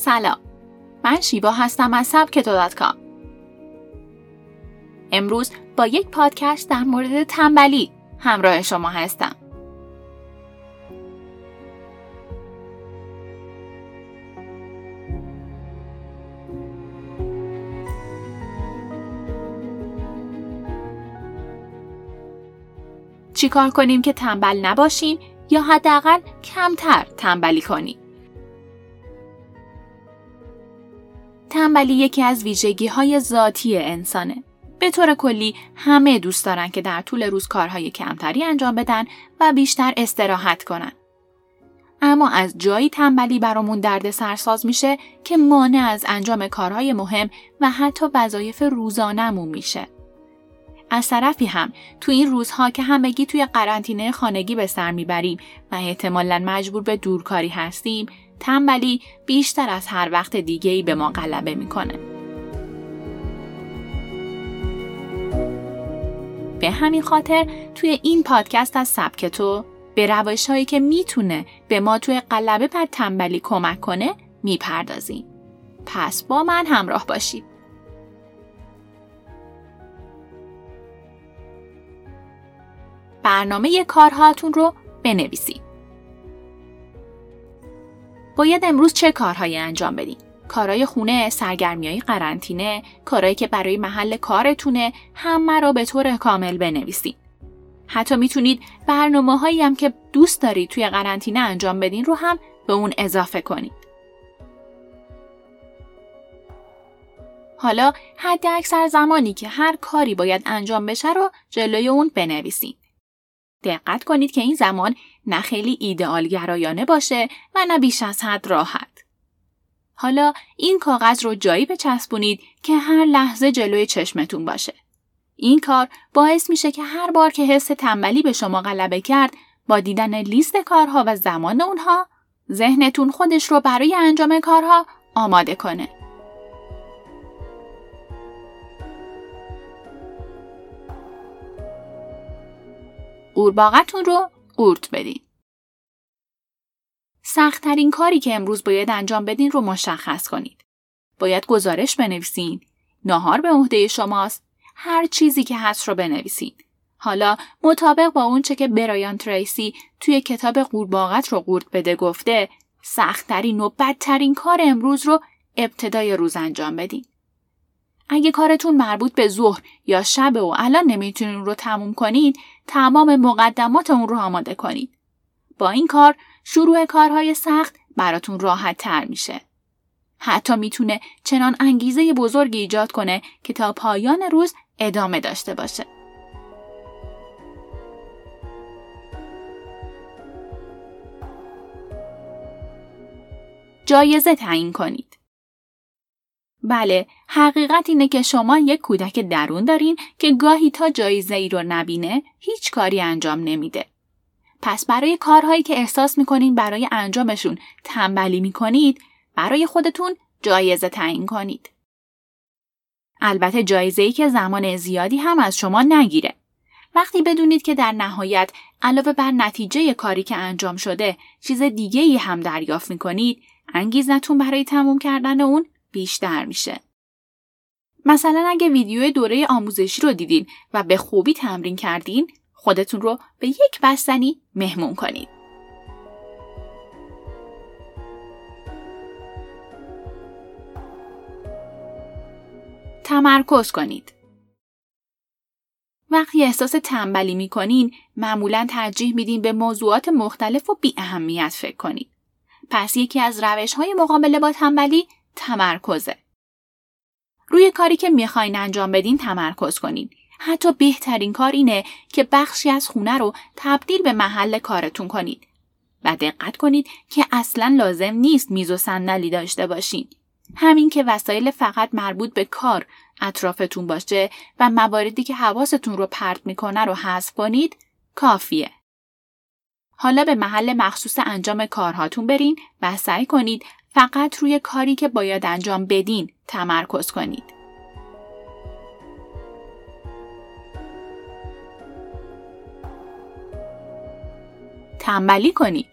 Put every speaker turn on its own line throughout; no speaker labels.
سلام. من شیبا هستم از سبک کام. امروز با یک پادکست در مورد تنبلی همراه شما هستم. چیکار کنیم که تنبل نباشیم یا حداقل کمتر تنبلی کنیم؟ تنبلی یکی از ویژگی های ذاتی انسانه. به طور کلی همه دوست دارن که در طول روز کارهای کمتری انجام بدن و بیشتر استراحت کنن. اما از جایی تنبلی برامون درد سرساز میشه که مانع از انجام کارهای مهم و حتی وظایف روزانهمون میشه. از طرفی هم تو این روزها که همگی توی قرنطینه خانگی به سر می‌بریم و احتمالا مجبور به دورکاری هستیم تنبلی بیشتر از هر وقت دیگه ای به ما غلبه می‌کنه. به همین خاطر توی این پادکست از سبک تو به روش هایی که می‌تونه به ما توی غلبه بر تنبلی کمک کنه می‌پردازیم. پس با من همراه باشید. برنامه کارهاتون رو بنویسید. باید امروز چه کارهایی انجام بدین؟ کارهای خونه، سرگرمی قرنطینه، کارهایی که برای محل کارتونه، همه را به طور کامل بنویسید. حتی می‌تونید برنامه هایی هم که دوست دارید توی قرنطینه انجام بدین رو هم به اون اضافه کنید. حالا حد اکثر زمانی که هر کاری باید انجام بشه رو جلوی اون بنویسید. دقت کنید که این زمان نه خیلی ایدئال گرایانه باشه و نه بیش از حد راحت. حالا این کاغذ رو جایی بچسبونید که هر لحظه جلوی چشمتون باشه. این کار باعث میشه که هر بار که حس تنبلی به شما غلبه کرد با دیدن لیست کارها و زمان اونها ذهنتون خودش رو برای انجام کارها آماده کنه. قورباغتون رو قورت بدین. سختترین کاری که امروز باید انجام بدین رو مشخص کنید. باید گزارش بنویسین. ناهار به عهده شماست. هر چیزی که هست رو بنویسین. حالا مطابق با اونچه که برایان تریسی توی کتاب قورباغت رو قورت بده گفته سختترین و بدترین کار امروز رو ابتدای روز انجام بدین. اگه کارتون مربوط به ظهر یا شب و الان نمی‌تونین رو تموم کنید تمام مقدمات اون رو آماده کنید. با این کار شروع کارهای سخت براتون راحت تر میشه. حتی می‌تونه چنان انگیزه بزرگی ایجاد کنه که تا پایان روز ادامه داشته باشه. جایزه تعیین کنید. بله، حقیقت اینه که شما یک کودک درون دارین که گاهی تا جایزه ای رو نبینه هیچ کاری انجام نمیده. پس برای کارهایی که احساس می‌کنین برای انجامشون تنبلی می‌کنید برای خودتون جایزه تعیین کنید. البته جایزه ای که زمان زیادی هم از شما نگیره. وقتی بدونید که در نهایت علاوه بر نتیجه کاری که انجام شده چیز دیگه ای هم دریافت می‌کنید انگیزتون برای تموم کردن اون بیشتر میشه. مثلا اگه ویدیو دوره آموزشی رو دیدین و به خوبی تمرین کردین خودتون رو به یک بستنی مهمون کنید. تمرکز کنید. وقتی احساس تنبلی می کنین معمولا ترجیح میدین به موضوعات مختلف و بی اهمیت فکر کنید. پس یکی از روش های مقابله با تنبلی تمرکزه. روی کاری که می‌خواین انجام بدین تمرکز کنین. حتی بهترین کار اینه که بخشی از خونه رو تبدیل به محل کارتون کنید. و دقت کنید که اصلا لازم نیست میز و صندلی داشته باشین. همین که وسایل فقط مربوط به کار اطرافتون باشه و مواردی که حواستون رو پرت می‌کنه رو حذف کنید کافیه. حالا به محل مخصوص انجام کارهاتون برین و سعی کنید فقط روی کاری که باید انجام بدین تمرکز کنید. تنبلی کنید.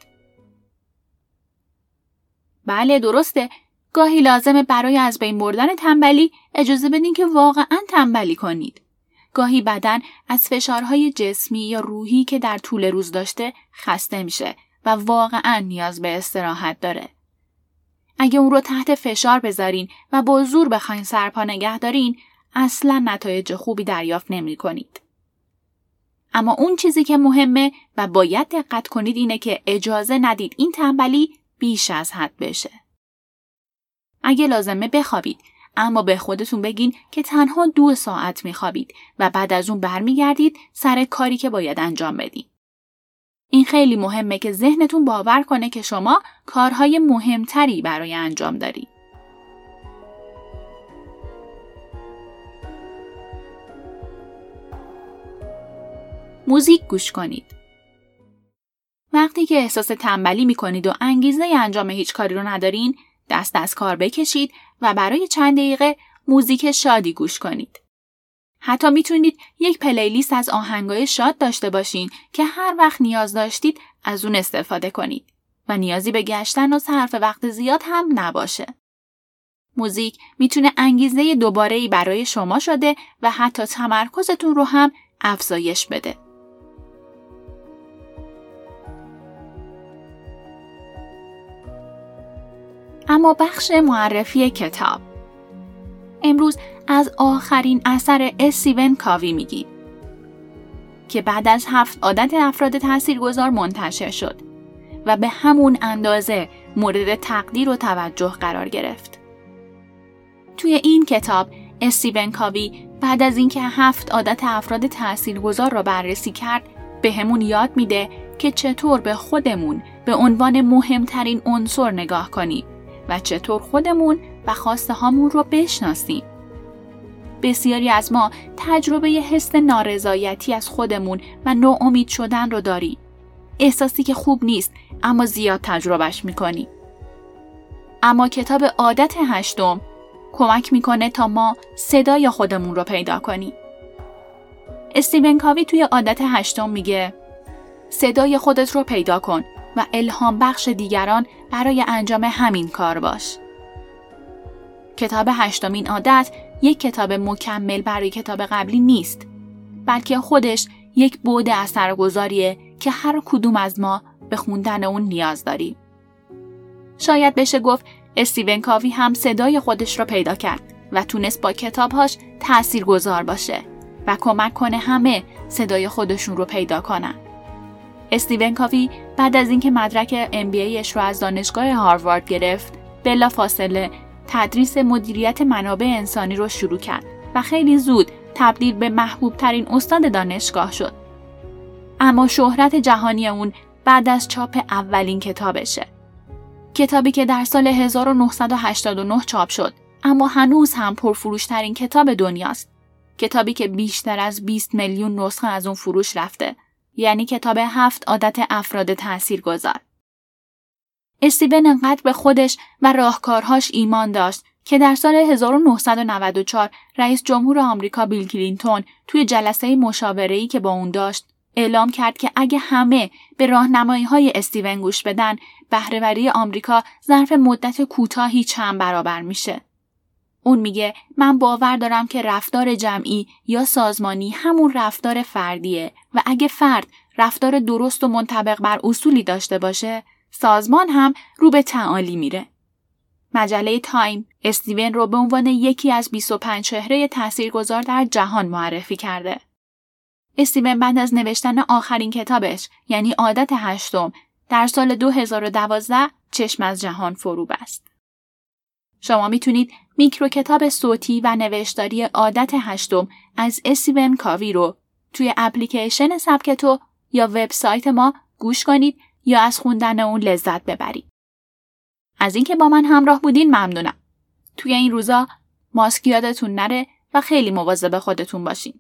بله درسته گاهی لازمه برای از بین بردن تنبلی اجازه بدین که واقعا تنبلی کنید. گاهی بدن از فشارهای جسمی یا روحی که در طول روز داشته خسته میشه و واقعا نیاز به استراحت داره. اگه اون رو تحت فشار بذارین و با زور بخواین سرپا نگه دارین اصلا نتایج خوبی دریافت نمی کنید. اما اون چیزی که مهمه و باید دقت کنید اینه که اجازه ندید این تنبلی بیش از حد بشه. اگه لازمه بخوابید اما به خودتون بگین که تنها دو ساعت میخوابید و بعد از اون برمیگردید سر کاری که باید انجام بدین. این خیلی مهمه که ذهنتون باور کنه که شما کارهای مهمتری برای انجام دارید. موزیک گوش کنید. وقتی که احساس تنبلی می کنید و انگیزه انجام هیچ کاری رو ندارین، دست از کار بکشید و برای چند دقیقه موزیک شادی گوش کنید. حتی می‌تونید یک پلیلیست از آهنگای شاد داشته باشین که هر وقت نیاز داشتید از اون استفاده کنید و نیازی به گشتن و صرف وقت زیاد هم نباشه. موزیک می‌تونه انگیزه دوباره برای شما شده و حتی تمرکزتون رو هم افزایش بده. اما بخش معرفی کتاب امروز از آخرین اثر استیون کاوی میگیم که بعد از هفت عادت افراد تاثیرگذار منتشر شد و به همون اندازه مورد تقدیر و توجه قرار گرفت. توی این کتاب استیون کاوی بعد از اینکه هفت عادت افراد تاثیرگذار را بررسی کرد به همون یاد میده که چطور به خودمون به عنوان مهمترین عنصر نگاه کنیم و چطور خودمون و خواسته هامون رو بشناسیم. بسیاری از ما تجربه حس نارضایتی از خودمون و ناامید شدن رو داریم. احساسی که خوب نیست اما زیاد تجربهش می‌کنیم. اما کتاب عادت هشتم کمک می‌کنه تا ما صدای خودمون رو پیدا کنیم. استیون کاوی توی عادت هشتم میگه صدای خودت رو پیدا کن و الهام بخش دیگران برای انجام همین کار باش. کتاب هشتمین عادت یک کتاب مکمل برای کتاب قبلی نیست بلکه خودش یک بود اثرگذاریه که هر کدوم از ما به خوندن اون نیاز داریم. شاید بشه گفت استیون کاوی هم صدای خودش را پیدا کرد و تونست با کتابهاش تأثیر گذار باشه و کمک کنه همه صدای خودشون رو پیدا کنن. استیون کاوی بعد از اینکه مدرک MBAش رو از دانشگاه هاروارد گرفت، بلا فاصله تدریس مدیریت منابع انسانی رو شروع کرد و خیلی زود تبدیل به محبوب ترین استاد دانشگاه شد. اما شهرت جهانی اون بعد از چاپ اولین کتابشه. کتابی که در سال 1989 چاپ شد اما هنوز هم پرفروشترین کتاب دنیاست. کتابی که بیشتر از 20 میلیون نسخه از اون فروش رفته یعنی کتاب هفت عادت افراد تأثیر گذار. استیون انقدر به خودش و راهکارهاش ایمان داشت که در سال 1994 رئیس جمهور آمریکا بیل کلینتون توی جلسه مشاوره‌ای که با اون داشت اعلام کرد که اگه همه به راهنمایی های استیون گوش بدن بهرهوری آمریکا ظرف مدت کوتاهی چند برابر میشه. اون میگه من باور دارم که رفتار جمعی یا سازمانی همون رفتار فردیه و اگه فرد رفتار درست و منطبق بر اصولی داشته باشه سازمان هم رو به تعالی میره. مجله تایم استیون رو به عنوان یکی از 25 چهره تاثیرگذار در جهان معرفی کرده. استیون بعد از نوشتن آخرین کتابش یعنی عادت هشتم در سال 2012 چشم از جهان فرو بست. شما می‌تونید میکرو کتاب صوتی و نوشتاری عادت هشتم از استیون کاوی رو توی اپلیکیشن سبکتو یا وبسایت ما گوش کنید یا از خوندن اون لذت ببرید. از اینکه با من همراه بودین ممنونم. توی این روزا ماسک یادتون نره و خیلی مواظب خودتون باشین.